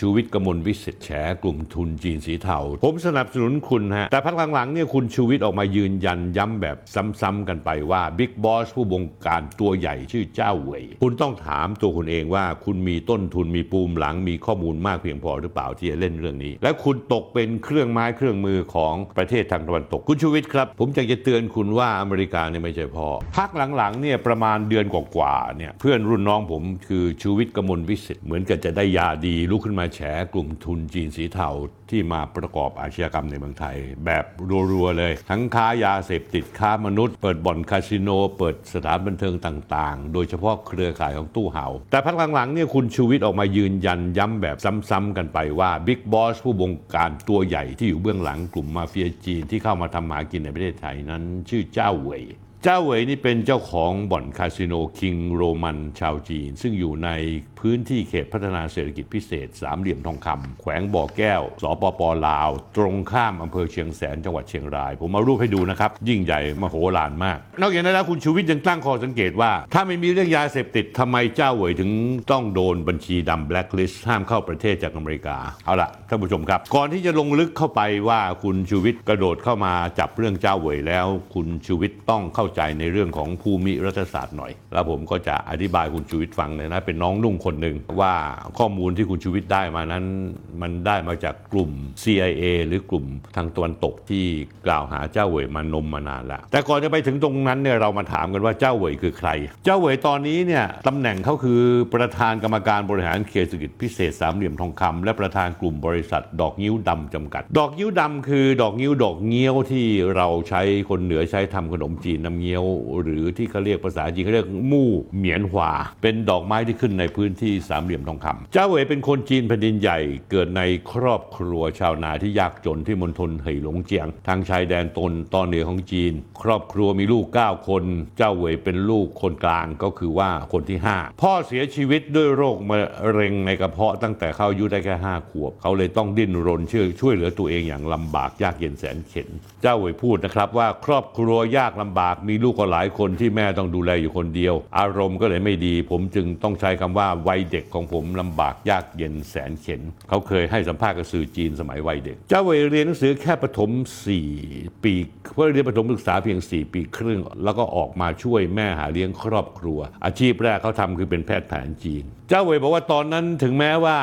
ชูวิทย์กมลวิสิทธิ์แฉกลุ่มทุนจีนสีเทา ผมสนับสนุนคุณฮะ แต่พักหลังๆเนี่ยคุณชูวิทย์ออกมายืนยันย้ำแบบซ้ำๆกันไปว่าบิ๊กบอสผู้บงการตัวใหญ่ชื่อเจ้าเวยคุณต้องถามตัวคุณเองว่าคุณมีต้นทุนมีปูมหลังมีข้อมูลมากเพียงพอหรือเปล่าที่จะเล่นเรื่องนี้ และคุณตกเป็นเครื่องไม้เครื่องมือของประเทศทางตะวันตกคุณชูวิทย์ครับ ผมอยากจะเตือนคุณว่าอเมริกาเนี่ยไม่ใช่พอพักหลังๆเนี่ยประมาณเดือนกว่าๆเนี่ยเพื่อนรุ่นน้องผมคือชูวิทย์กมลวิสิทธิ์เหมือนกับจะได้ยาดีลุกขึ้นมาแฉกลุ่มทุนจีนสีเทาที่มาประกอบอาชญากรรมในเมืองไทย แบบรัวๆเลย ทั้งค้ายาเสพติดค้ามนุษย์ เปิดบ่อนคาสิโน เปิดสถานบันเทิงต่างๆ โดยเฉพาะเครือข่ายของตู้เห่า แต่พักหลังๆเนี่ยคุณชูวิทย์ออกมายืนยันย้ำแบบซ้ำๆกันไปว่าบิ๊กบอสผู้บงการตัวใหญ่ที่อยู่เบื้องหลังกลุ่มมาเฟียจีนที่เข้ามาทำหากินในประเทศไทยนั้น ชื่อเจ้าเหวย เจ้าเหวยนี่เป็นเจ้าของบ่อนคาสิโนคิงโรมันชาวจีน ซึ่งอยู่ในพื้นที่เขตพัฒนาเศรษฐกิจพิเศษ สามเหลี่ยมทองคำแขวงบ่อแก้ว สปปลาว ตรงข้ามอำเภอเชียงแสนจังหวัดเชียงราย ผมมารูปให้ดูนะครับ ยิ่งใหญ่มโหฬารมาก นอกจากนั้นแล้วคุณชูวิทย์ยังตั้งข้อสังเกตว่า ถ้าไม่มีเรื่องยาเสพติดทำไมเจ้าเหวยถึงต้องโดนบัญชีดำแบล็คลิสต์ห้ามเข้าประเทศจากอเมริกาเอาละท่านผู้ชมครับ ก่อนที่จะลงลึกเข้าไปว่าคุณชูวิทย์กระโดดเข้ามาจับเรื่องเจ้าเหวยแล้ว คุณชูวิทย์ต้องเข้าใจในเรื่องของภูมิรัฐศาสตร์หน่อย แล้วผมก็จะอธิบายคุณชูวิทย์ฟังเลยนะ เป็นน้องนุ่งคนหนึ่งว่าข้อมูลที่คุณชูวิทย์ได้มานั้น มันได้มาจากกลุ่ม CIA หรือกลุ่มทางตะวันตกที่กล่าวหาเจ้าเหวยมานมมานานแล้วแต่ก่อนจะไปถึงตรงนั้นเนี่ยเรามาถามกันว่าเจ้าเหวยคือใคร เจ้าเหวยตอนนี้เนี่ยตำแหน่งเขาคือประธานกรรมการบริหารเขตเศรษฐกิจพิเศษสามเหลี่ยมทองคำและประธานกลุ่มบริษัท ดอกงิ้วดำจำกัด ดอกงิ้วดำคือดอกงิ้วดอกเงี้ยวที่เราใช้คนเหนือใช้ทำขนมจีนน้ำเงี้ยวหรือที่เขาเรียกภาษาจีนเขาเรียกมู่เหมียนหวาเป็นดอกไม้ที่ขึ้นในพื้นที่สามเหลี่ยมทองคำเจ้าเหวยเป็นคนจีนแผ่นดินใหญ่เกิดในครอบครัวชาวนาที่ยากจนที่มณฑลเหหลงเจียง ทางชายแดนตนตอนเหนือของจีน ครอบครัวมีลูก 9 คน เจ้าเหวยเป็นลูกคนกลางก็คือว่าคนที่ 5 พ่อเสียชีวิตด้วยโรคมะเร็งในกระเพาะตั้งแต่เขาอายุได้แค่5ขวบ เขาเลยต้องดิ้นรนช่วยช่วยเหลือตัวเองอย่างลำบากยากเย็นแสนเข็ญเจ้าเหวยพูดนะครับว่าครอบครัวยากลำบากมีลูกก็หลายคนที่แม่ต้องดูแลอยู่คนเดียว อารมณ์ก็เลยไม่ดี ผมจึงต้องใช้คำว่าวัยเด็กของผมลำบากยากเย็นแสนเข็ญเขาเคยให้สัมภาษณ์กับสื่อจีนสมัยวัยเด็ก เจ้าเวยเรียนหนังสือแค่ประถม 4 ปีเพื่อเรียนประถมศึกษาเพียง 4 ปีครึ่ง แล้วก็ออกมาช่วยแม่หาเลี้ยงครอบครัว อาชีพแรกเขาทำคือเป็นแพทย์แผนจีน เจ้าเวยบอกว่าตอนนั้นถึงแม้ว่า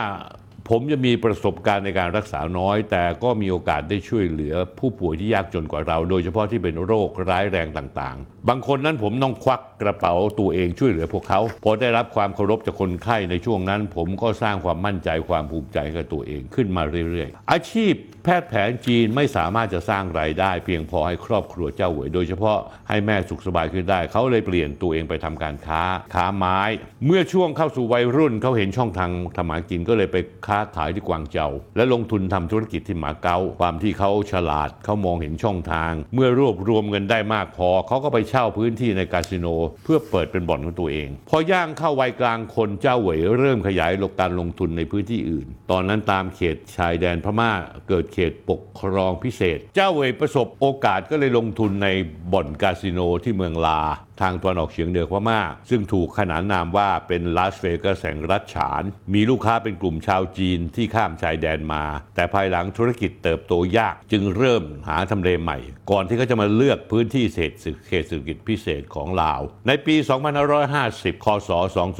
ผมจะมีประสบการณ์ในการรักษาน้อย แต่ก็มีโอกาสได้ช่วยเหลือผู้ป่วยที่ยากจนกว่าเรา โดยเฉพาะที่เป็นโรคร้ายแรงต่างๆ บางคนนั้นผมต้องควักกระเป๋าตัวเองช่วยเหลือพวกเขา พอได้รับความเคารพจากคนไข้ในช่วงนั้น ผมก็สร้างความมั่นใจความภูมิใจกับตัวเองขึ้นมาเรื่อยๆ อาชีพแพทย์แผนจีนไม่สามารถจะสร้างรายได้ เพียงพอให้ครอบครัวเจ้าเหวยโดยเฉพาะให้แม่สุขสบายขึ้นได้ เขาเลยเปลี่ยนตัวเองไปทำการค้าค้าไม้ เมื่อช่วงเข้าสู่วัยรุ่นเขาเห็นช่องทางทำหากินก็เลยไปค้าขายที่กวางเจาและลงทุนทำธุรกิจที่หมาเก๊าความที่เขาฉลาดเขามองเห็นช่องทาง เมื่อรวบรวมเงินได้มากพอเขาก็ไปเช่าพื้นที่ในคาสิโน เพื่อเปิดเป็นบ่อนของตัวเอง พอย่างเข้าวัยกลางคนเจ้าเหวยเริ่มขยายลกการลงทุนในพื้นที่อื่น ตอนนั้นตามเขตชายแดนพม่าเกิดเขตปกครองพิเศษ เจ้าเหวยประสบโอกาสก็เลยลงทุนในบ่อนคาสิโนที่เมืองลาทางตะวันออกเฉียงเหนือพม่าซึ่งถูกขนานนามว่าเป็นลาสเวกัสแห่งรัฐฉาน มีลูกค้าเป็นกลุ่มชาวจีนที่ข้ามชายแดนมา แต่ภายหลังธุรกิจเติบโตยากจึงเริ่มหาทำเลใหม่ ก่อนที่เขาจะมาเลือกพื้นที่เศรษฐกิจพิเศษของลาว ในปี 2550 คศ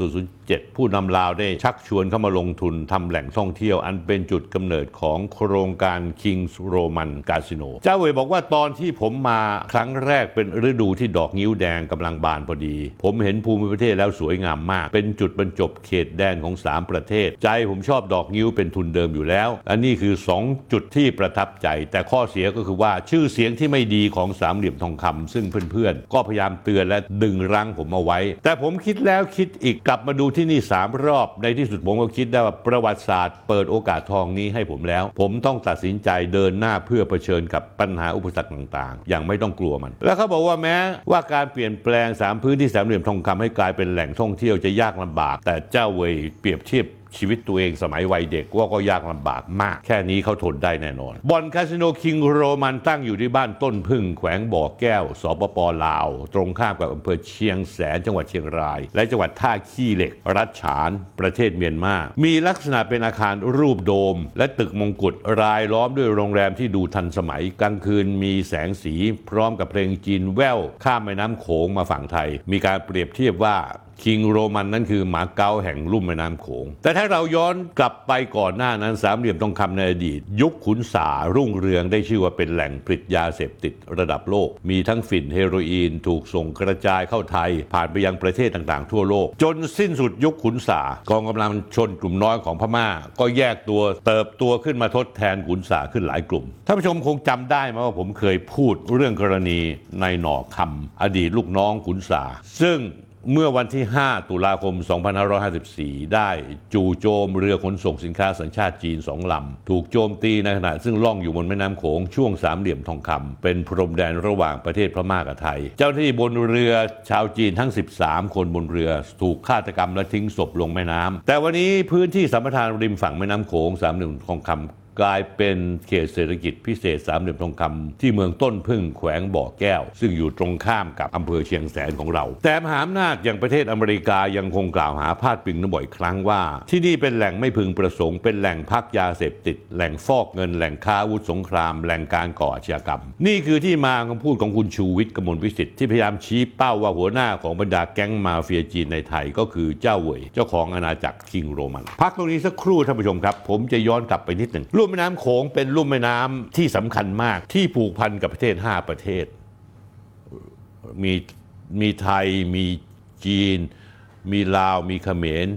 2007ผู้นำลาวได้ชักชวนเข้ามาลงทุนทำแหล่งท่องเที่ยว อันเป็นจุดกำเนิดของโครงการ Kings Roman Casino เจ้าเวยบอกว่าตอนที่ผมมาครั้งแรกเป็นฤดูที่ดอกงิ้วแดงกำลังบานพอดี ผมเห็นภูมิประเทศแล้วสวยงามมาก เป็นจุดบรรจบเขตแดนของ 3 ประเทศ ใจผมชอบดอกงิ้วเป็นทุนเดิมอยู่แล้วและนี่คือ 2 จุดที่ประทับใจ แต่ข้อเสียก็คือว่าชื่อเสียงที่ไม่ดีของสามเหลี่ยมทองคำซึ่งเพื่อนๆก็พยายามเตือนและดึงรั้งผมเอาไว้ แต่ผมคิดแล้วคิดอีกกลับมาดูที่นี่ 3 รอบในที่สุดผมก็คิดได้ว่าประวัติศาสตร์เปิดโอกาสทองนี้ให้ผมแล้ว ผมต้องตัดสินใจเดินหน้าเพื่อเผชิญกับปัญหาอุปสรรคต่างๆ อย่างไม่ต้องกลัวมัน แล้วเขาบอกว่าแม้ว่าการเปลี่ยนแปลงสามพื้นที่สามเหลี่ยมทองคำให้กลายเป็นแหล่งท่องเที่ยวจะยากลำบาก แต่เจ้าเวยเปรียบเทียบ ชีวิตตัวเองสมัยวัยเด็กว่าก็ยากลำบากมาก แค่นี้เขาทนได้แน่นอนบ่อนคาสิโนคิงโรมันตั้งอยู่ที่บ้านต้นพึ่ง แขวงบ่อแก้ว สปปลาว ตรงข้ามกับอำเภอเชียงแสนจังหวัดเชียงราย และจังหวัดท่าขี้เหล็ก รัฐฉาน ประเทศเมียนมามีลักษณะเป็นอาคารรูปโดม และตึกมงกุฎรายล้อมด้วยโรงแรมที่ดูทันสมัยกลางคืนมีแสงสี พร้อมกับเพลงจีนแว่วข้ามแม่น้ำโขงมาฝั่งไทย มีการเปรียบเทียบว่า คิงโรมันนั่นคือหมาเก๊าแห่งลุ่มแม่น้ำโขง แต่ถ้าเราย้อนกลับไปก่อนหน้านั้นสามเหลี่ยมทองคำในอดีต ยุคขุนสารุ่งเรืองได้ชื่อว่าเป็นแหล่งผลิตยาเสพติดระดับโลก มีทั้งฝิ่นเฮโรอีนถูกส่งกระจายเข้าไทย ผ่านไปยังประเทศต่างๆ ทั่วโลก จนสิ้นสุดยุคขุนสากองกำลังชนกลุ่มน้อยของพม่า ก็แยกตัวเติบตัวขึ้นมาทดแทนขุนสาขึ้นหลายกลุ่มท่านผู้ชมคงจำได้ไหมว่าผมเคยพูดเรื่องกรณีในหน่อคำอดีตลูกน้องขุนสาซึ่ง เมื่อวันที่ 5 ตุลาคม 2554 ได้จู่โจมเรือขนส่งสินค้าสัญชาติจีนสองลำ ถูกโจมตีในขณะซึ่งล่องอยู่บนแม่น้ำโขงช่วงสามเหลี่ยมทองคำเป็นพรมแดนระหว่างประเทศพม่ากับไทย เจ้าหน้าที่บนเรือชาวจีนทั้ง 13 คนบนเรือถูกฆาตกรรมและทิ้งศพลงแม่น้ำแต่วันนี้พื้นที่สัมปทานริมฝั่งแม่น้ำโขงสามเหลี่ยมทองคำ กลายเป็นเขตเศรษฐกิจพิเศษสามเหลี่ยมทองคำที่เมืองต้นพึ่งแขวงบ่อแก้ว ซึ่งอยู่ตรงข้ามกับอำเภอเชียงแสนของเรา แต่มหาอำนาจอย่างประเทศอเมริกายังคงกล่าวหาพาดพิงนบ่อยครั้งว่า ที่นี่เป็นแหล่งไม่พึงประสงค์เป็นแหล่งพักยาเสพติด แหล่งฟอกเงินแหล่งค้าวุธสงคราม แหล่งการก่ออาชญากรรม นี่คือที่มาคำพูดของคุณชูวิทย์กมลวิสิทธิ์ที่พยายามชี้เป้าว่าหัวหน้าของบรรดาแก๊งมาเฟียจีนในไทยก็คือเจ้าเวยเจ้าของอาณาจักรคิงโรมัน พักตรงนี้สักครู่ท่านผู้ชมครับ ผมจะย้อนกลับไปนิดหนึ่งลุ่มแม่น้ำโขงเป็นลุ่มแม่น้ำที่สำคัญมากที่ผูกพันกับประเทศ 5 ประเทศ มีมีไทยมีจีน มีลาวมีเขมร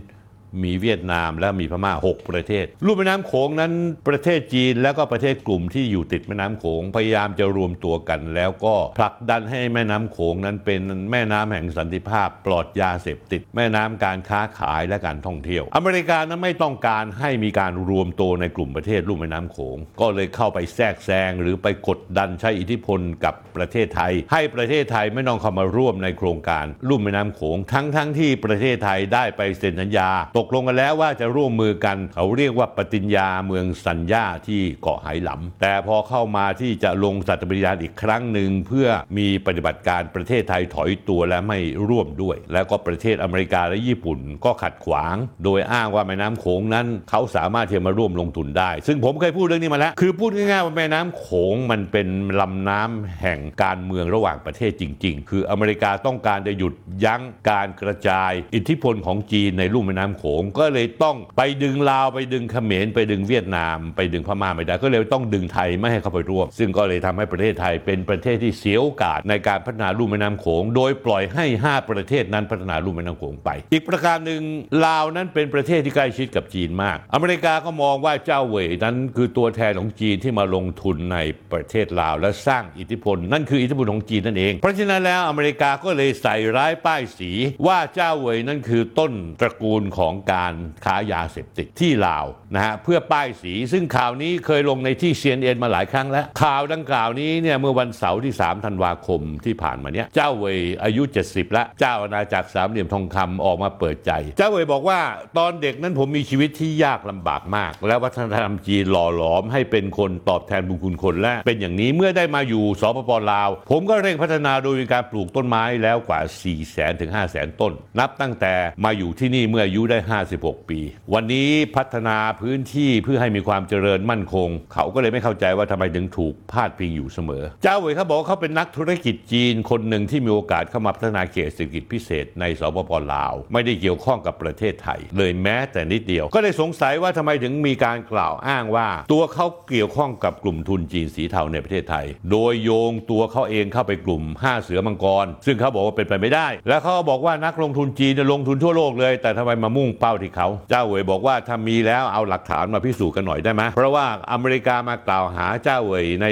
มีเวียดนามและมีพม่า 6 ประเทศ รูปแม่น้ำโขงนั้นประเทศจีนแล้วก็ประเทศกลุ่มที่อยู่ติดแม่น้ำโขงพยายามจะรวมตัวกัน แล้วก็ผลักดันให้แม่น้ำโขงนั้นเป็นแม่น้ำแห่งสันติภาพ ปลอดยาเสพติด แม่น้ำการค้าขายและการท่องเที่ยว อเมริกานั้นไม่ต้องการให้มีการรวมตัวในกลุ่มประเทศลุ่มแม่น้ำโขง ก็เลยเข้าไปแทรกแซงหรือไปกดดันใช้อิทธิพลกับประเทศไทย ให้ประเทศไทยไม่ต้องเข้ามาร่วมในโครงการลุ่มแม่น้ำโขงทั้งทั้งที่ประเทศไทยได้ไปเซ็นสัญญาตกลงกันแล้วว่าจะร่วมมือกัน เขาเรียกว่าปฏิญญาเมืองสัญญาที่เกาะไหหลำแต่พอเข้ามาที่จะลงสัตยปฏิญาณอีกครั้งหนึ่งเพื่อมีปฏิบัติการประเทศไทยถอยตัวและไม่ร่วมด้วย แล้วก็ประเทศอเมริกาและญี่ปุ่นก็ขัดขวาง โดยอ้างว่าแม่น้ำโขงนั้น เขาสามารถที่จะมาร่วมลงทุนได้ ซึ่งผมเคยพูดเรื่องนี้มาแล้ว คือพูดง่ายๆว่าแม่น้ำโขงมันเป็นลำน้ำแห่งการเมืองระหว่างประเทศจริง ๆ คืออเมริกาต้องการจะหยุดยั้งการกระจาย อิทธิพลของจีนในลุ่มแม่น้ำโขงก็เลยต้องไปดึงลาวไปดึงเขมรไปดึงเวียดนาม ไปดึงพม่าไม่ได้ก็เลยต้องดึงไทยไม่ให้เข้าไปร่วม ซึ่งก็เลยทำให้ประเทศไทยเป็นประเทศที่เสียโอกาสในการพัฒนาลุ่มแม่น้ำโขงโดยปล่อยให้ 5 ประเทศนั้นพัฒนาลุ่มแม่น้ำโขงไป อีกประการหนึ่งลาวนั้นเป็นประเทศที่ใกล้ชิดกับจีนมาก อเมริกาก็มองว่าเจ้าเหวยนั้นคือตัวแทนของจีนที่มาลงทุนในประเทศลาว และสร้างอิทธิพล นั่นคืออิทธิพลของจีนนั่นเอง เพราะฉะนั้นแล้วอเมริกาก็เลยใส่ร้ายป้ายสีว่าเจ้าเหวยนั่นคือต้นตระกูลของการค้ายาเสพติดที่ลาวนะฮะเพื่อป้ายสี ซึ่งข่าวนี้เคยลงในที่ CNN มาหลายครั้งแล้ว ข่าวดังกล่าวนี้เนี่ยเมื่อวันเสาร์ที่ 3 ธันวาคมที่ผ่านมาเนี้ยเจ้าเวยอายุ 70ล้วเจ้าอาณาจักรสามเหลี่ยมทองคำออกมาเปิดใจ เจ้าเวยบอกว่าตอนเด็กนั้นผมมีชีวิตที่ยากลำบากมาก และวัฒนธรรมจีนหล่อหลอมให้เป็นคนตอบแทนบุญคุณคนและเป็นอย่างนี้เมื่อได้มาอยู่สปปลาว ผมก็เร่งพัฒนาโดยมีการปลูกต้นไม้แล้วกว่า 4 0 0 0 0 0ถึง5 0 0 0 0 0ต้น นับตั้งแต่มาอยู่ที่นี่เมื่ออายุได้ 56 ปี วันนี้พัฒนาพื้นที่เพื่อให้มีความเจริญมั่นคง เขาก็เลยไม่เข้าใจว่าทำไมถึงถูกพาดพิงอยู่เสมอ เจ้าเหวยเขาบอกเขาเป็นนักธุรกิจจีนคนหนึ่งที่มีโอกาสเข้ามาพัฒนาเขตเศรษฐกิจพิเศษในสปปลาว ไม่ได้เกี่ยวข้องกับประเทศไทย เลยแม้แต่นิดเดียว ก็เลยสงสัยว่าทำไมถึงมีการกล่าวอ้างว่า ตัวเขาเกี่ยวข้องกับกลุ่มทุนจีนสีเทาในประเทศไทย โดยโยงตัวเขาเองเข้าไปกลุ่ม 5 เสือมังกร ซึ่งเขาบอกว่าเป็นไปไม่ได้ และเขาบอกว่านักลงทุนจีนจะลงทุนทั่วโลกเลย แต่ทำไมมามุ่งเป้าที่เขา เจ้าเหวยบอกว่าถ้ามีแล้วเอาหลักฐานมาพิสูจน์กันหน่อยได้ไหมเพราะว่าอเมริกามากล่าวหาเจ้าเหวยใน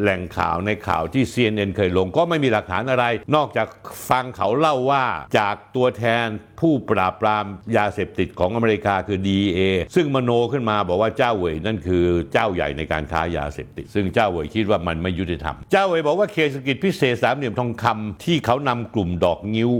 แหล่งข่าวในข่าวที่ CNN เคยลงก็ไม่มีหลักฐานอะไร นอกจากฟังเขาเล่าว่าจากตัวแทนผู้ปราบปรามยาเสพติดของอเมริกาคือ DEA ซึ่งมโนขึ้นมาบอกว่าเจ้าเหวยนั่นคือเจ้าใหญ่ในการค้ายาเสพติด ซึ่งเจ้าเหวยคิดว่ามันไม่ยุติธรรม เจ้าเหวยบอกว่าเขตเศรษฐกิจพิเศษสามเหลี่ยมทองคำที่เขานำกลุ่มดอกงิ้ว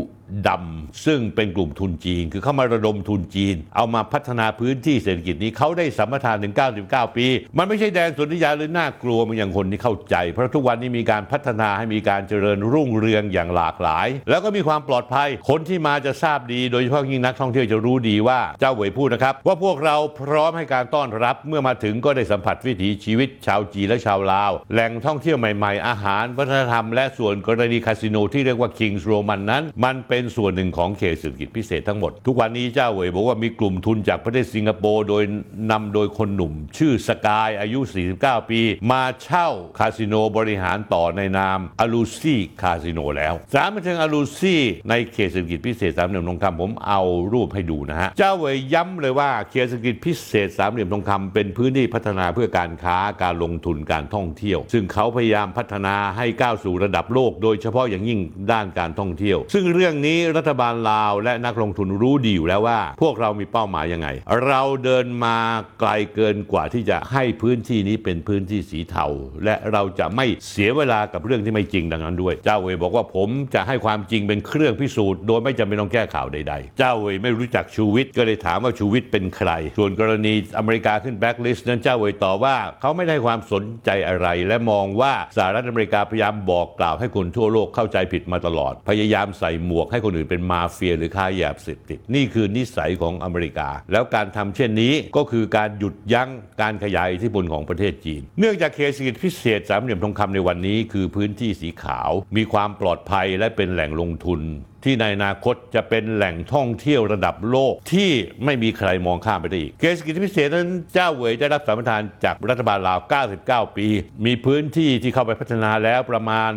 ดำซึ่งเป็นกลุ่มทุนจีน คือเข้ามาระดมทุนจีน เอามาพัฒนาพื้นที่เศรษฐกิจนี้เขาได้สัมปทานถึง 99 ปี มันไม่ใช่แดงสนิยาหรือน่ากลัวมันอย่างคนที่เข้าใจ เพราะทุกวันนี้มีการพัฒนาให้มีการเจริญรุ่งเรืองอย่างหลากหลาย แล้วก็มีความปลอดภัย คนที่มาจะทราบดี โดยเฉพาะยิ่งนักท่องเที่ยวจะรู้ดีว่าเจ้าเหวยพูดนะครับ ว่าพวกเราพร้อมให้การต้อนรับเมื่อมาถึงก็ได้สัมผัสวิถีชีวิตชาวจีนและชาวลาว แหล่งท่องเที่ยวใหม่ ๆ อาหาร วัฒนธรรมและส่วนกรณีคาสิโนที่เรียกว่า Kings Roman นั้น มันเป็น็นส่วนหนึ่งของเขตเศรษฐกิจพิเศษทั้งหมด ทุกวันนี้เจ้าเหวยบอกว่ามีกลุ่มทุนจากประเทศสิงคโปร์โดยนำโดยคนหนุ่ม ชื่อสกายอายุ 49 ปี มาเช่าคาสิโนบริหารต่อในนามอลูซี่คาสิโนแล้วสารบันเทิงอลูซี่ในเขตเศรษฐกิจพิเศษสามเหลี่ยมทองคำผมเอารูปให้ดูนะฮะเจ้าเหวยย้ำเลยว่าเขตเศรษฐกิจพิเศษสามเหลี่ยมทองคำเป็นพื้นที่พัฒนาเพื่อการค้าการลงทุนการท่องเที่ยว ซึ่งเขาพยายามพัฒนาให้ก้าวสู่ระดับโลก โดยเฉพาะอย่างยิ่งด้านการท่องเที่ยว ซึ่งเรื่องนี้รัฐบาลลาวและนักลงทุนรู้ดีอยู่แล้วว่า พวกเรามีเป้าหมายยังไง เราเดินมาไกลเกินกว่าที่จะให้พื้นที่นี้เป็นพื้นที่สีเทา และเราจะไม่เสียเวลากับเรื่องที่ไม่จริงดังนั้นด้วย เจ้าเวยบอกว่าผมจะให้ความจริงเป็นเครื่องพิสูจน์โดยไม่จำเป็นต้องแก้ข่าวใดๆ เจ้าเวยไม่รู้จักชูวิทย์ก็เลยถามว่าชูวิทย์เป็นใคร ส่วนกรณีอเมริกาขึ้นแบล็กลิสต์นั้นเจ้าเวยตอบว่าเขาไม่ได้ความสนใจอะไร และมองว่าสหรัฐอเมริกาพยายามบอกกล่าวให้คนทั่วโลกเข้าใจผิดมาตลอด พยายามใส่หมวกให้คนอื่นเป็นมาเฟียหรือค้ายาเสพติด นี่คือนิสัยของอเมริกา แล้วการทำเช่นนี้ก็คือการหยุดยั้งการขยายอิทธิพลของประเทศจีน เนื่องจากเขตเศรษฐกิจพิเศษสามเหลี่ยมทองคำในวันนี้ คือพื้นที่สีขาว มีความปลอดภัยและเป็นแหล่งลงทุน ที่ในอนาคตจะเป็นแหล่งท่องเที่ยวระดับโลกที่ไม่มีใครมองข้ามไปได้อีกเขตเศรษฐกิจพิเศษนั้นเจ้าเวยได้รับสัมปทานจากรัฐบาลลาว 99 ปี มีพื้นที่ที่เข้าไปพัฒนาแล้วประมาณ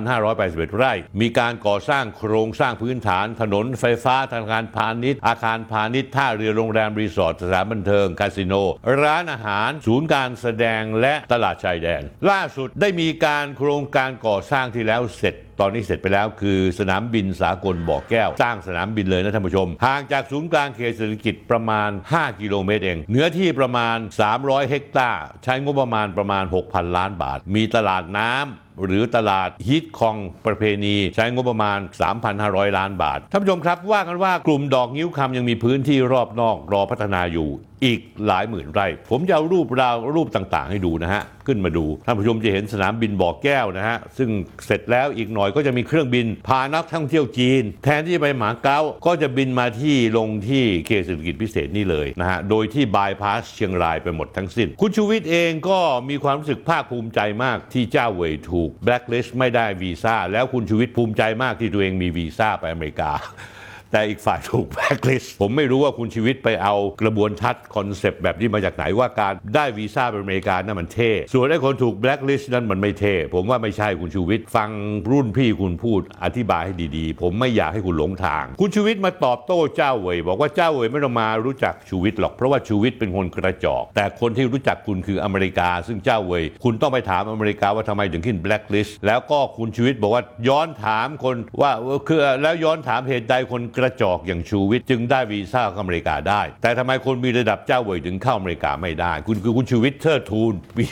13,581 ไร่ มีการก่อสร้างโครงสร้างพื้นฐาน ถนนไฟฟ้าธนาคารพาณิชย์ อาคารพาณิชย์ท่าเรือโรงแรมรีสอร์ทสถานบันเทิงคาสิโน ร้านอาหาร ศูนย์การแสดงและตลาดชายแดน ล่าสุดได้มีการโครงการก่อสร้างที่แล้วเสร็จ ตอนนี้เสร็จไปแล้วคือสนามบินสากลบ่อแก้ว สร้างสนามบินเลยนะท่านผู้ชม ห่างจากศูนย์กลางเขตเศรษฐกิจประมาณ 5 กิโลเมตรเอง เนื้อที่ประมาณ 300 เฮกตาร์ ใช้งบประมาณประมาณ 6,000 ล้านบาท มีตลาดน้ำ หรือตลาดฮิตคองประเพณีใช้งบประมาณ 3,500 ล้านบาท ท่านผู้ชมครับว่ากันว่ากลุ่มดอกนิ้วคำยังมีพื้นที่รอบนอกรอพัฒนาอยู่อีกหลายหมื่นไร่ ผมจะเอารูปราวรูปต่างๆ ให้ดูนะฮะ ขึ้นมาดู ท่านผู้ชมจะเห็นสนามบินบ่อแก้วนะฮะ ซึ่งเสร็จแล้วอีกหน่อยก็จะมีเครื่องบิน พานักท่องเที่ยวจีน แทนที่จะไปมาเก๊าก็จะบินมาที่ลงที่เขตเศรษฐกิจพิเศษนี่เลยนะฮะ โดยที่บายพาสเชียงรายไปหมดทั้งสิ้น คุณชูวิทย์เองก็มีความรู้สึกภาคภูมิใจมากที่เจ้าเหวยถูกแบล็คลิสต์ไม่ได้วีซ่าแล้วคุณชูวิทย์ภูมิใจมากที่ตัวเองมีวีซ่าไปอเมริกา แต่อีกฝ่ายถูกแบล็คลิสต์ผมไม่รู้ว่าคุณชูวิทย์ไปเอากระบวนทัศน์ concept แบบนี้มาจากไหนว่าการได้วีซ่าไปอเมริกานั่นมันเท่ ส่วนไอ้คนถูกแบล็คลิสต์นั้นมันไม่เท่ ผมว่าไม่ใช่คุณชูวิทย์ฟังรุ่นพี่คุณพูดอธิบายให้ดีๆ ผมไม่อยากให้คุณหลงทาง คุณชูวิทย์มาตอบโต้เจ้าเวยบอกว่าเจ้าเวยไม่ต้องมารู้จักชูวิทย์หรอกเพราะว่าชูวิทย์เป็นคนกระจอก แต่คนที่รู้จักคุณคืออเมริกา ซึ่งเจ้าเวยคุณต้องไปถามอเมริกาว่าทำไมถึงขึ้นแบล็คลิสต์แล้วก็คุณชูวิทย์บอกว่าย้อนถามคนว่าคือแล้วย้อนถามเหตุใดคนกระจอกอย่างชูวิทย์จึงได้วีซ่าเข้าอเมริกาได้ แต่ทำไมคนมีระดับเจ้าเวยถึงเข้าอเมริกาไม่ได้ คุณคือคุณชูวิทย์เทิดทูนวี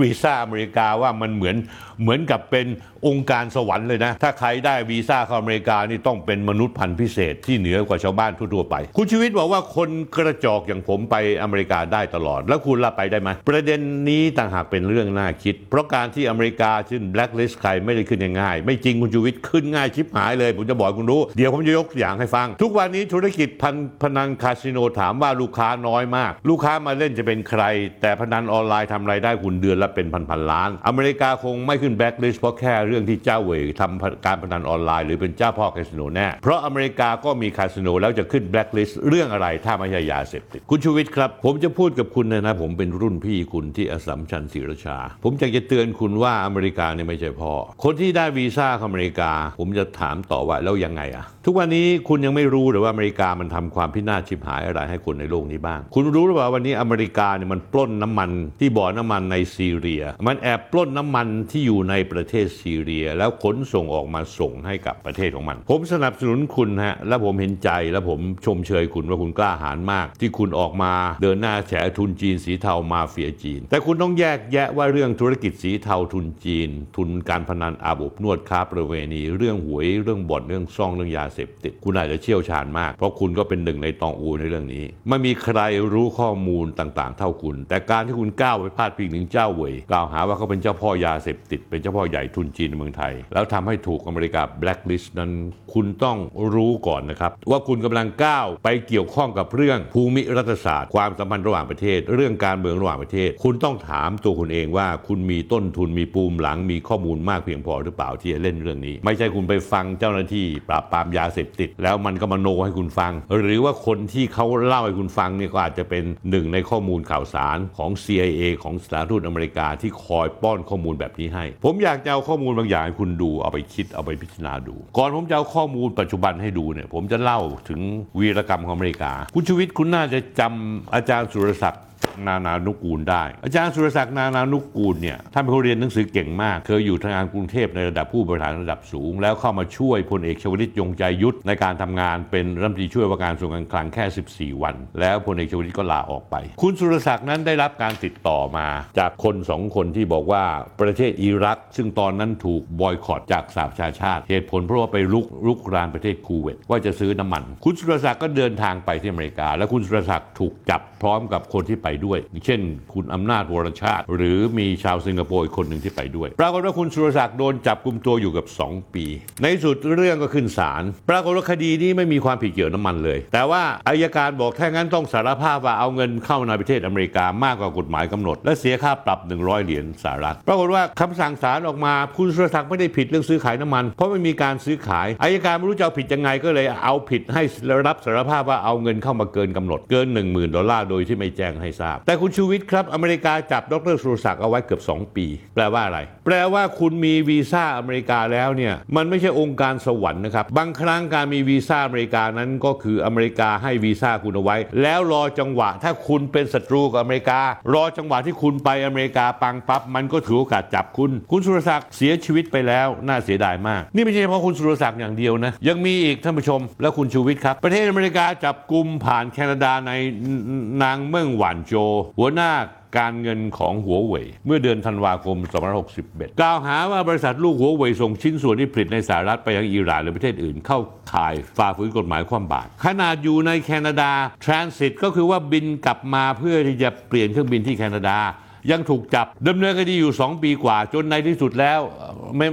วีซ่าอเมริกาว่ามันเหมือนเหมือนกับเป็นองค์การสวรรค์เลยนะ ถ้าใครได้วีซ่าเข้าอเมริกานี่ต้องเป็นมนุษย์พันธุ์พิเศษที่เหนือกว่าชาวบ้านทั่วไป คุณชูวิทย์บอกว่าคนกระจอกอย่างผมไปอเมริกาได้ตลอด แล้วคุณละไปได้ไหมประเด็นนี้ต่างหากเป็นเรื่องน่าคิด เพราะการที่อเมริกาขึ้นแบล็คลิสต์ใครไม่ได้ขึ้นง่ายๆไม่จริงคุณชูวิทย์ขึ้นง่ายชิบหายเลย ผมจะบอกคุณรู้ เดี๋ยวผมจะยกอย่างให้ฟังทุกวันนี้ธุรกิจพันพนันคาสิโนถามว่าลูกค้าน้อยมาก ลูกค้ามาเล่นจะเป็นใคร แต่พนันออนไลน์ทำรายได้คุณเดือนละเป็นพันๆล้าน อเมริกาคงไม่ขึ้นแบล็คลิสต์เพราะแค่เรื่องที่เจ้าเวยทำการพนันออนไลน์หรือเป็นเจ้าพ่อคาสิโนแน่เพราะอเมริกาก็มีคาสิโนแล้วจะขึ้นแบล็คลิสต์เรื่องอะไรถ้าไม่ใช่ยาเสพติดคุณชูวิทย์ครับ ผมจะพูดกับคุณนะนะผมเป็นรุ่นพี่คุณที่อัสสัมชัญศรีราชา ผมอยากจะเตือนคุณว่าอเมริกาเนี่ยไม่ใช่พ่อคนที่ได้วีซ่าเข้าอเมริกา ผมจะถามต่อว่าแล้วยังไงอะทุกวันนี้คุณคุณยังไม่รู้หรือว่าอเมริกามันทำความพินาศชิบหายอะไรให้คนในโลกนี้บ้าง คุณรู้หรือเปล่าวันนี้อเมริกาเนี่ยมันปล้นน้ำมันที่บ่อน้ำมันในซีเรีย มันแอบปล้นน้ำมันที่อยู่ในประเทศซีเรีย แล้วขนส่งออกมาส่งให้กับประเทศของมัน ผมสนับสนุนคุณฮะและผมเห็นใจและผมชมเชยคุณว่าคุณกล้าหาญมาก ที่คุณออกมาเดินหน้าแฉทุนจีนสีเทามาเฟียจีน แต่คุณต้องแยกแยะว่าเรื่องธุรกิจสีเทาทุนจีน ทุนการพนันอาบอบนวดค้าประเวณี เรื่องหวยเรื่องบ่อนเรื่องซ่องเรื่องยาเสพติดคุณอาจจะเชี่ยวชาญมาก เพราะคุณก็เป็นหนึ่งในตองอูในเรื่องนี้ ไม่มีใครรู้ข้อมูลต่างๆ เท่าคุณ แต่การที่คุณก้าวไปพาดพิงถึงเจ้าเวยกล่าวหาว่าเขาเป็นเจ้าพ่อยาเสพติด เป็นเจ้าพ่อใหญ่ทุนจีนในเมืองไทย แล้วทำให้ถูกอเมริกาแบล็คลิสต์นั้นคุณต้องรู้ก่อนนะครับ ว่าคุณกำลังก้าวไปเกี่ยวข้องกับเรื่องภูมิรัฐศาสตร์ ความสัมพันธ์ระหว่างประเทศ เรื่องการเมืองระหว่างประเทศ คุณต้องถามตัวคุณเองว่าคุณมีต้นทุนมีปูมหลังมีข้อมูลมากเพียงพอหรือเปล่าที่จะเล่นเรื่องนี้ ไม่ใช่คุณไปฟังเจ้าหน้าที่ปราบปรามยาเสพติด แล้วมันก็มาโนให้คุณฟัง หรือว่าคนที่เขาเล่าให้คุณฟังเนี่ยก็อาจจะเป็นหนึ่งในข้อมูลข่าวสารของ CIA ของสถานทูตอเมริกาที่คอยป้อนข้อมูลแบบนี้ให้ ผมอยากจะเอาข้อมูลบางอย่างให้คุณดูเอาไปคิดเอาไปพิจารณาดู ก่อนผมจะเอาข้อมูลปัจจุบันให้ดูเนี่ยผมจะเล่าถึงวีรกรรมของอเมริกา คุณชูวิทย์คุณน่าจะจำอาจารย์สุรศักดิ์ นานานุกูลได้ อาจารย์สุรศักดิ์นานานุกูลเนี่ยท่านเป็นคนเรียนหนังสือเก่งมาก เคยอยู่ทางารกรุงเทพในระดับผู้บริหารระดับสูง แล้วเข้ามาช่วยพลเอกชวลิตยงใจยุทธในการทำงานเป็นรัฐมนตรีช่วยว่าการกระทรวงการคลังแค่ 14 วัน แล้วพลเอกชวลิตก็ลาออกไป คุณสุรศักดิ์นั้นได้รับการติดต่อมา จากคนสองคนที่บอกว่าประเทศอิรัก ซึ่งตอนนั้นถูกบอยคอตจากสหประชาชาติ เหตุผลเพราะว่าไปลุกลุกรานประเทศคูเวตว่าจะซื้อน้ำมัน คุณสุรศักดิ์ก็เดินทางไปที่อเมริกา แล้วคุณสุรศักดิ์ถูกจับพร้อมกับคนที่ไปด้วยเช่น คุณอำนาจวรชาติ หรือมีชาวสิงคโปร์อีกคนหนึ่งที่ไปด้วย ปรากฏว่าคุณสุรศักดิ์โดนจับกุมตัวอยู่กับ 2 ปี ในสุดเรื่องก็ขึ้นศาลปรากฏว่าคดีนี้ไม่มีความผิดเกี่ยวน้ำมันเลย แต่ว่าอายการบอกถ้างั้นต้องสารภาพว่าเอาเงินเข้าในประเทศอเมริกามากกว่ากฎหมายกำหนด และเสียค่าปรับ 100 เหรียญสหรัฐปรากฏว่าคำสั่งศาลออกมาคุณสุรศักดิ์ไม่ได้ผิดเรื่องซื้อขายน้ำมัน เพราะไม่มีการซื้อขายอายการไม่รู้จะเอาผิดยังไงก็เลยเอาผิดให้รับสารภาพว่าเอาเงินเข้ามาเกินกำหนดเกิน 1 0,000 ดอลลาร์โดยที่ไม่แจ้งให้ทราบแต่คุณชูวิทย์ครับอเมริกาจับดรสุรศักดิ์เอาไว้เกือบ 2 ปี แปลว่าอะไร แปลว่าคุณมีวีซ่าอเมริกาแล้วเนี่ยมันไม่ใช่องค์การสวรรค์นะครับบางครั้งการมีวีซ่าอเมริกานั้นก็คืออเมริกาให้วีซ่าคุณเอาไว้ แล้วรอจังหวะถ้าคุณเป็นศัตรูกับอเมริกา รอจังหวะที่คุณไปอเมริกาปังปั๊บมันก็ถือโอกาสจับคุณ คุณสุรศักดิ์เสียชีวิตไปแล้วน่าเสียดายมาก นี่ไม่ใช่เฉพาะคุณสุรศักดิ์อย่างเดียวนะยังมีอีกท่านผู้ชม และคุณชูวิทย์ครับ ประเทศอเมริกาจับกลุ่มผ่านแคนาดาในนางเมืองหวานโจหัวหน้าการเงินของหัวเว่ยเมื่อเดือนธันวาคม 2561 กล่าวหาว่าบริษัทลูกหัวเว่ยส่งชิ้นส่วนที่ผลิตในสหรัฐไปยังอิหร่านหรือประเทศอื่นเข้าข่ายฝ่าฝืนกฎหมายความบาตรขนาดอยู่ในแคนาดาทรานสิตก็คือว่าบินกลับมาเพื่อที่จะเปลี่ยนเครื่องบินที่แคนาดา ยังถูกจับดำเนินคดีอยู่ 2 ปีกว่า จนในที่สุดแล้วเอ่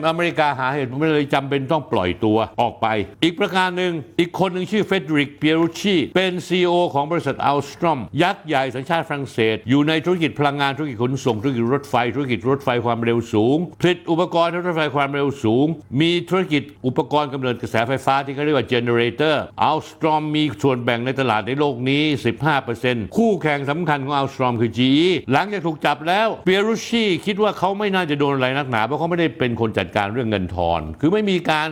อเมริกาหาเหตุผลไม่เลยจำเป็นต้องปล่อยตัวออกไป อีกประการหนึ่งอีกคนหนึ่งชื่อเฟเดริกเปียรุชีเป็น CEO ของบริษัทอัลสตรอมยักษ์ใหญ่สัญชาติฝรั่งเศส อยู่ในธุรกิจพลังงานธุรกิจขนส่งธุรกิจรถไฟ ธุรกิจรถไฟความเร็วสูงผลิตอุปกรณ์รถไฟความเร็วสูง มีธุรกิจอุปกรณ์กำเนิดกระแสไฟฟ้าที่เขาเรียกว่า generator อัลสตรอมมีส่วนแบ่งในตลาดในโลกนี้ 15%คู่แข่งสำคัญของอัลสตรอมคือ GE หลังจากถูกจับแล้วเปียรุชีคิดว่าเขาไม่น่าจะโดนอะไรนักหนาเพราะเขาไม่ได้เป็นคนจัดการเรื่องเงินทอน คือไม่มีการ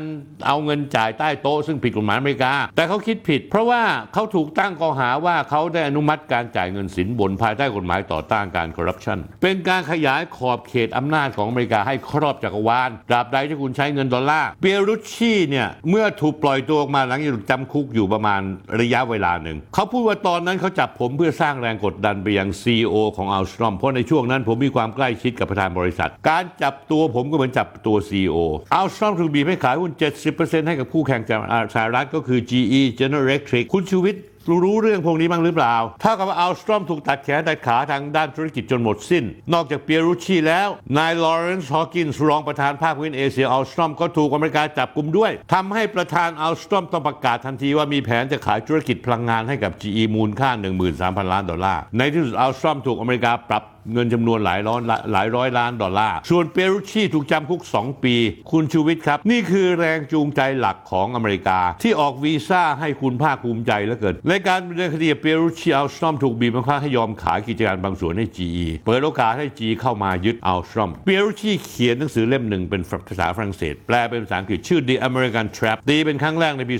เอาเงินจ่ายใต้โต๊ะซึ่งผิดกฎหมายอเมริกา แต่เขาคิดผิด เพราะว่าเขาถูกตั้งข้อหาว่าเขาได้อนุมัติการจ่ายเงินสินบนภายใต้กฎหมายต่อต้านการคอร์รัปชันเป็นการขยายขอบเขตอำนาจของอเมริกาให้ครอบจักรวาลตราบใดที่คุณใช้เงินดอลลาร์เปียรุชีเนี่ยเมื่อถูกปล่อยตัวออกมาหลังจากถูกจำคุกอยู่ประมาณระยะเวลาหนึ่งเขาพูดว่าตอนนั้นเขาจับผมเพื่อสร้างแรงกดดันไปยัง CEO ของอัลสตรอมเพราะในช่วงนั้นผมมีความใกล้ชิดกับประธานบริษัท การจับตัวผมก็เหมือนจับตัว CEO อัลสตอมถูกบีบให้ขายหุ้น 70%ให้กับคู่แข่งจากสหรัฐก็คือ GE General Electric คุณชูวิทย์รู้เรื่องพวกนี้บ้างหรือเปล่า เท่ากับว่าอัลสตรอมถูกตัดแขนตัดขาทางด้านธุรกิจจนหมดสิ้น นอกจากเปียรุชชีแล้ว นายลอเรนซ์ฮอว์กินส์รองประธานภาคพื้นเอเชียอัลสตรอมก็ถูกอเมริกาจับกลุ่มด้วยทำให้ประธานอัลสตรอมต้องประกาศทันทีว่ามีแผนจะขายธุรกิจพลังงานให้กับ GE มูลค่า 13,000 ล้านดอลลาร์ ในที่สุดอัลสตรอมถูกอเมริกาปรับ เงินจำนวนหลายร้อยหลายร้อยล้านดอลลาร์ ส่วนเปรุชชีถูกจำคุก 2 ปี คุณชูวิทย์ครับ นี่คือแรงจูงใจหลักของอเมริกา ที่ออกวีซ่าให้คุณภาคภูมิใจเหลือเกิน ในการดำเนินคดีเปรุชชีอัลสตรอมถูกบีบบังคับให้ยอมขายกิจการบางส่วนให้ GE เปิดโอกาสให้ GE เข้ามายึดอัลสตรอมเปรุชชีเขียนหนังสือเล่มหนึ่งเป็นภาษาฝรั่งเศส แปลเป็นภาษาอังกฤษชื่อ The American Trap ตีเป็นครั้งแรกในปี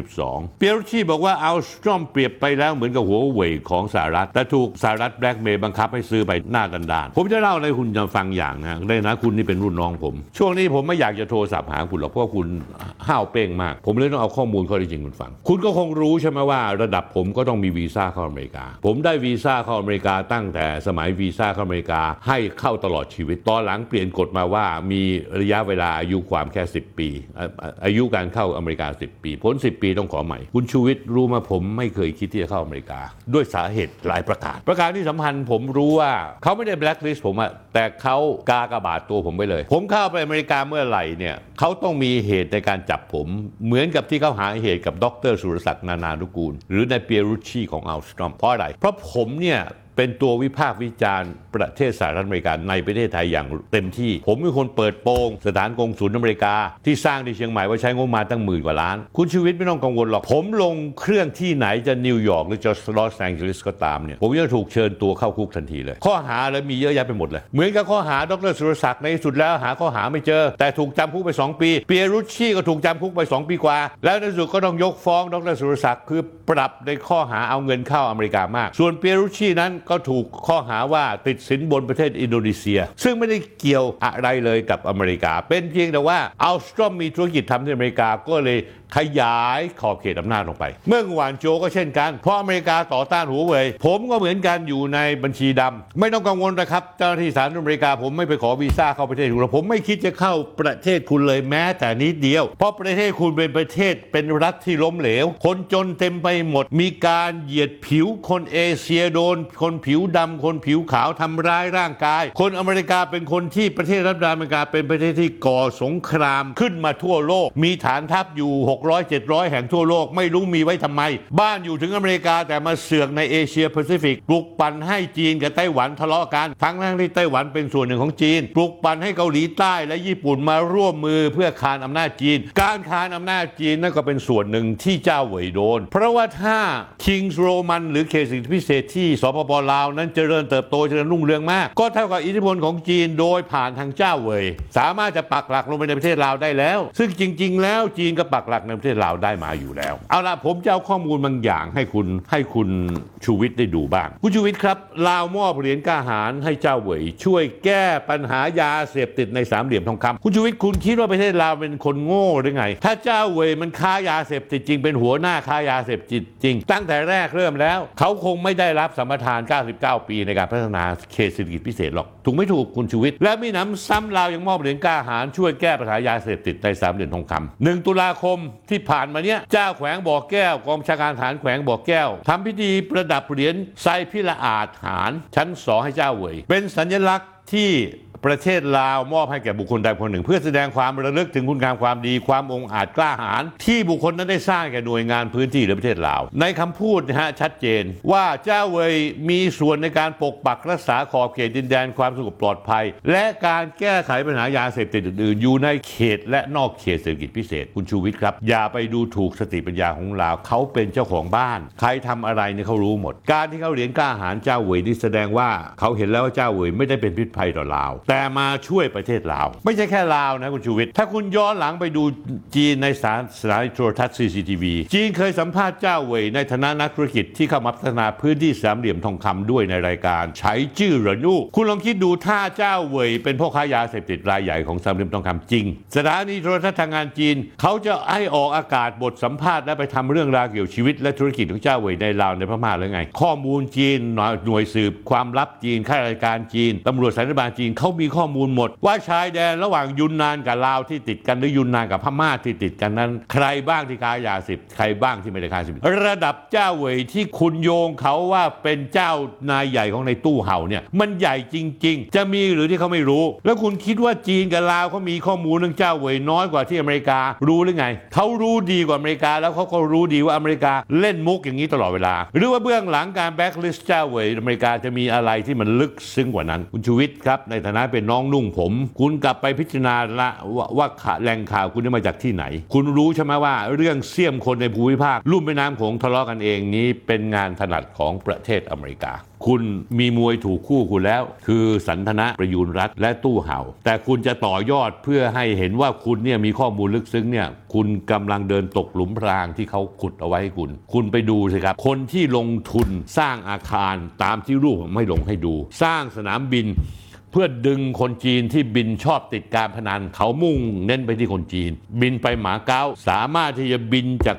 2562 เปียรุชีบอกว่าอัลสตรอมเปรียบไปแล้วเหมือนกับหัวเว่ยของสหรัฐแต่ถูกสหรัฐแบล็กเมย์บังคับให้ซื้อไปหน้าดันดาน ผมจะเล่าให้คุณจะฟังอย่างนะได้นะคุณนี่เป็นรุ่นน้องผม ช่วงนี้ผมไม่อยากจะโทรศัพท์หาคุณหรอกเพราะว่าคุณห้าวเป้งมาก ผมเลยต้องเอาข้อมูลข้อเท็จจริงคุณฟัง คุณก็คงรู้ใช่ไหมว่า ระดับผมก็ต้องมีวีซ่าเข้าอเมริกา ผมได้วีซ่าเข้าอเมริกาตั้งแต่สมัยวีซ่าเข้าอเมริกาให้เข้าตลอดชีวิต ตอนหลังเปลี่ยนกฎมาว่ามีระยะเวลาอายุความแค่ 10 ปีอะอะอายุการเข้าอเมริกา 10 ปีพ้น 10 ปีต้องขอใหม่ คุณชูวิทย์รู้มาผมไม่เคยคิดที่จะเข้าอเมริกา ด้วยสาเหตุหลายประการ ประการที่สำคัญผมรู้ว่าเขาไม่ได้แบล็คลิสต์ผมอะแต่เขากากระบาดตัวผมไปเลย ผมเข้าไปอเมริกาเมื่อไหร่เนี่ยเขาต้องมีเหตุในการจับผม เหมือนกับที่เขาหาเหตุกับดรสุรศักดิ์นานานุกูล หรือในเปียรุชชีของอัลสตรอมเพราะอะไรเพราะผมเนี่ย เป็นตัววิพากษ์วิจารณ์ ประเทศสหรัฐอเมริกาในประเทศไทยอย่างเต็มที่ ผมเป็นคนเปิดโปงสถานกงศูนย์อเมริกา ที่สร้างที่เชียงใหม่ว่าใช้งบมาตั้งหมื่นกว่าล้าน คุณชูวิทย์ไม่ต้องกังวลหรอก ผมลงเครื่องที่ไหนจะนิวยอร์กหรือจะลอสแองเจลิสก็ตามเนี่ยผมจะถูกเชิญตัวเข้าคุกทันทีเลย ข้อหาเลยมีเยอะแยะไปหมดเลย เหมือนกับข้อหาดรสุรศักดิ์ในสุดแล้วหาข้อหาไม่เจอ แต่ถูกจำคุกไป 2 ปีเปียรุชชี่ก็ถูกจำคุกไป 2 ปีกว่า แล้วในสุดก็ต้องยกฟ้องดรสุรศักดิ์คือปรับในข้อหาเอาเงินเข้าอเมริกามาก ส่วนเปียรุชชี่นั้นก็ถูกข้อหาว่าติดสินบนประเทศอินโดนีเซีย ซึ่งไม่ได้เกี่ยวอะไรเลยกับอเมริกา เป็นเพียงแต่ว่าอัลสตรอมมีธุรกิจทำที่อเมริกาก็เลยขยายขอบเขตอำนาจลงไป เมื่อวานโจก็เช่นกัน เพราะอเมริกาต่อต้านหัวเว่ยผมก็เหมือนกันอยู่ในบัญชีดำไม่ต้องกังวลนะครับ เจ้าหน้าที่สาธารณรัฐอเมริกาผมไม่ไปขอวีซ่าเข้าประเทศคุณหรอกผมไม่คิดจะเข้าประเทศคุณเลยแม้แต่นิดเดียว เพราะประเทศคุณเป็นประเทศเป็นรัฐที่ล้มเหลว คนจนเต็มไปหมด มีการเหยียดผิวคนเอเชียโดน คนผิวดำคนผิวขาวทำร้ายร่างกาย คนอเมริกาเป็นคนที่ประเทศรัฐอเมริกาเป็นประเทศที่ก่อสงครามขึ้นมาทั่วโลก มีฐานทัพอยู่600 700 แห่งทั่วโลกไม่รู้มีไว้ทำไม บ้านอยู่ถึงอเมริกาแต่มาเสือกในเอเชียแปซิฟิกปลุกปั่นให้จีนกับไต้หวันทะเลาะกัน ทั้งทั้งที่ไต้หวันเป็นส่วนหนึ่งของจีน ปลุกปั่นให้เกาหลีใต้และญี่ปุ่นมาร่วมมือเพื่อคานอำนาจจีน การคานอำนาจจีนนั่นก็เป็นส่วนหนึ่งที่เจ้าเหวยโดน เพราะว่าถ้าคิงส์โรมันหรือเขตสิทธิพิเศษที่สปปลาวนั้นเจริญเติบโตเจริญรุ่งเรืองมาก ก็เท่ากับอิทธิพลของจีนโดยผ่านทางเจ้าเหวยสามารถจะปักหลักลงไปในประเทศลาวได้แล้ว ซึ่งจริง ๆ แล้วจีนก็ปักหลักในประเทศลาวได้มาอยู่แล้ว เอาล่ะผมจะเอาข้อมูลบางอย่างให้คุณให้คุณชูวิทย์ได้ดูบ้างคุณชูวิทย์ครับลาวมอบเหรียญกาหารให้เจ้าเวยช่วยแก้ปัญหายาเสพติดในสามเหลี่ยมทองคำคุณชูวิทย์คุณคิดว่าประเทศลาวเป็นคนโง่หรือไง ถ้าเจ้าเวยมันค้ายาเสพติดจริงเป็นหัวหน้าค้ายาเสพติดจริง ตั้งแต่แรกเริ่มแล้ว เขาคงไม่ได้รับสัมปทาน 99 ปีในการพัฒนาเขตเศรษฐกิจพิเศษหรอกถูกไม่ถูกคุณชูวิทย์และมีหน้ำซ้ำลาวยังมอบเหรียญกาหารช่วยแก้ปัญหายาเสพติดในสามเหลี่ยมทองคำหนึ่งตุลาคมที่ผ่านมาเนี้ยเจ้าแขวงบ่อแก้วกองชาการฐานแขวงบ่อแก้วทำพิธีประดับเหรียญไซพิละอาฐาน ชั้นสองให้เจ้าเวยเป็นสัญลักษณ์ที่ ประเทศลาวมอบให้แก่บุคคลใดคนหนึ่ง เพื่อแสดงความระลึกถึงคุณงามความดีความองอาจกล้าหาญที่บุคคลนั้นได้สร้างแก่หน่วยงานพื้นที่หรือประเทศลาว ในคำพูดนะฮะชัดเจน ว่าเจ้าเวยมีส่วนในการปกปักรักษาขอบเขตดินแดนความสงบปลอดภัย และการแก้ไขปัญหายาเสพติดอื่นๆ อยู่ในเขตและนอกเขตเศรษฐกิจพิเศษ คุณชูวิทย์ครับ อย่าไปดูถูกสติปัญญาของลาวเขาเป็นเจ้าของบ้าน ใครทำอะไรเนี่ยเขารู้หมด การที่เขาเหรียญกล้าหารเจ้าเวยนี่แสดงว่าเขาเห็นแล้วว่าเจ้าเวยไม่ได้เป็นพิษภัยต่อลาวแต่มาช่วยประเทศลาว ไม่ใช่แค่ลาวนะคุณชูวิทย์ถ้าคุณย้อนหลังไปดูจีนในสถานสถานีโทรทัศน์ CCTV จีนเคยสัมภาษณ์เจ้าเวยในฐานะนักธุรกิจที่เข้ามาพัฒนาพื้นที่สามเหลี่ยมทองคำด้วยในรายการใช้ชื่อหรนูคุณลองคิดดูถ้าเจ้าเวยเป็นพ่อค้ายาเสพติดรายใหญ่ของสามเหลี่ยมทองคำจริง สถานีโทรทัศน์ทางการจีน เขาจะให้ออกอากาศบทสัมภาษณ์และไปทำเรื่องราวเกี่ยวกับชีวิต และธุรกิจของเจ้าเวยในลาวในพม่าหรือไง ข้อมูลจีนหน่วยหน่วยสืบความลับจีนข้าราชการจีนตำรวจสายบาลจีนเขามีข้อมูลหมด ว่าชายแดนระหว่างยุนนานกับลาวที่ติดกันหรือยุนนานกับพม่าที่ติดกันนั้น ใครบ้างที่ค้ายาสิบใครบ้างที่ไม่ได้ค้าสิบระดับเจ้าเวยที่คุณโยงเขาว่าเป็นเจ้านายใหญ่ของนายตู้ห่าวเนี่ยมันใหญ่จริง ๆ จะมีหรือที่เขาไม่รู้ แล้วคุณคิดว่าจีนกับลาวเขามีข้อมูลเรื่องเจ้าเวยน้อยกว่าที่อเมริการู้หรือไงเขารู้ดีกว่าอเมริกาแล้วเขาก็รู้ดีว่าอเมริกาเล่นมุกอย่างนี้ตลอดเวลา หรือว่าเบื้องหลังการแบ็กลิสต์เจ้าเวยอเมริกาจะมีอะไรที่มันลึกซึ้งกว่านั้น คุณชูวิทย์ครับในฐานะเป็นน้องนุ่งผม คุณกลับไปพิจารณาละว่าว่าแหล่งข่าวคุณได้มาจากที่ไหน คุณรู้ใช่ไหมว่าเรื่องเสี่ยมคนในภูมิภาคลุ่มแม่น้ำโขงทะเลาะกันเองนี้เป็นงานถนัดของประเทศอเมริกา คุณมีมวยถูกคู่คุณแล้ว คือสันทนะประยูนรัฐและตู้เห่า แต่คุณจะต่อยอดเพื่อให้เห็นว่าคุณเนี่ยมีข้อมูลลึกซึ้งเนี่ยคุณกำลังเดินตกหลุมพรางที่เขาขุดเอาไว้ให้คุณ คุณไปดูสิครับ คนที่ลงทุนสร้างอาคารตามที่รูปผมไม่ลงให้ดู สร้างสนามบิน พื่อดึงคนจีนที่บินชอบติดการพนันเขามุ่งเน้นไปที่คนจีน บินไปมาเก๊าสามารถที่จะบินจาก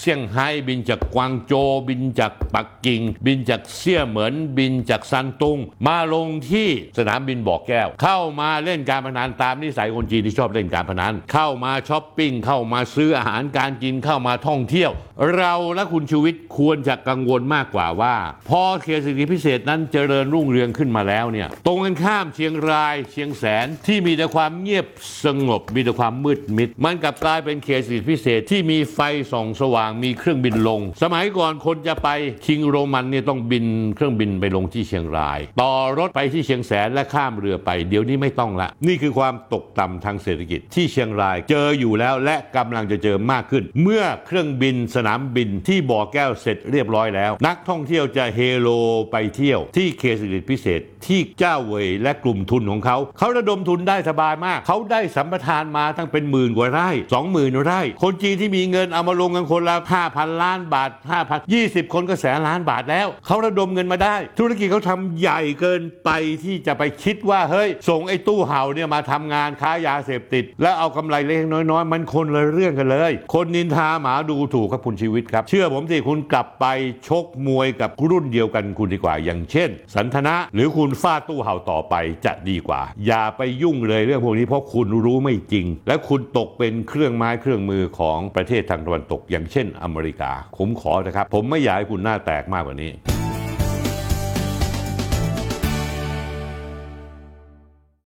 เซี่ยงไฮ้บินจากกวางโจวบินจากปักกิ่ง บินจากเซี่ยเหมินบินจากซานตง มาลงที่สนามบินบ่อแก้ว เข้ามาเล่นการพนันตามนิสัยคนจีนที่ชอบเล่นการพนันเข้ามาช้อปปิ้งเข้ามาซื้ออาหารการกินเข้ามาท่องเที่ยว เราและคุณชูวิทย์ควรจะกังวลมากกว่าว่า พอเขตเศรษฐกิจพิเศษนั้นเจริญรุ่งเรืองขึ้นมาแล้วเนี่ยตรงกันข้ามเชียงรายเชียงแสนที่มีแต่ความเงียบสงบมีแต่ความมืดมิด มันกลับกลายเป็นเขตเศรษฐกิจพิเศษที่มีไฟส่องสว่างมีเครื่องบินลง สมัยก่อนคนจะไปคิงโรมันเนี่ยต้องบินเครื่องบินไปลงที่เชียงราย ต่อรถไปที่เชียงแสนและข้ามเรือไป เดี๋ยวนี้ไม่ต้องละ นี่คือความตกต่ำทางเศรษฐกิจที่เชียงรายเจออยู่แล้วและกำลังจะเจอมากขึ้น เมื่อเครื่องบินสนามบินที่บ่อแก้วเสร็จเรียบร้อยแล้ว นักท่องเที่ยวจะเฮโลไปเที่ยว ที่เขตเศรษฐกิจพิเศษที่เจ้าเวยและกลุ่มทุนของเขา เขาระดมทุนได้สบายมาก เขาได้สัมปทานมาตั้งเป็นหมื่นกว่าไร่สองหมื่นไร่ คนจีนที่มีเงินเอามาลงกันคนละห้าพันล้านบาทห้าพันยี่สิบคนก็แสนล้านบาทแล้ว เขาระดมเงินมาได้ ธุรกิจเขาทำใหญ่เกินไปที่จะไปคิดว่าเฮ้ย ส่งไอ้ตู้เห่าเนี่ยมาทำงานค้ายาเสพติด แล้วเอากำไรเล็กน้อยๆ มันคนละเรื่องกันเลย คนนินทาหมาดูถูกครับคุณชีวิตครับ เชื่อผมสิคุณกลับไปชกมวยกับรุ่นเดียวกันคุณดีกว่า อย่างเช่น สันทนะหรือคุณฟาดตู้เห่าต่อไปจะดีกว่า อย่าไปยุ่งเลยเรื่องพวกนี้เพราะคุณรู้ไม่จริง และคุณตกเป็นเครื่องไม้เครื่องมือของประเทศทางตะวันตกอย่างเช่นอเมริกาผมขอนะครับ ผมไม่อยากให้คุณหน้าแตกมากกว่านี้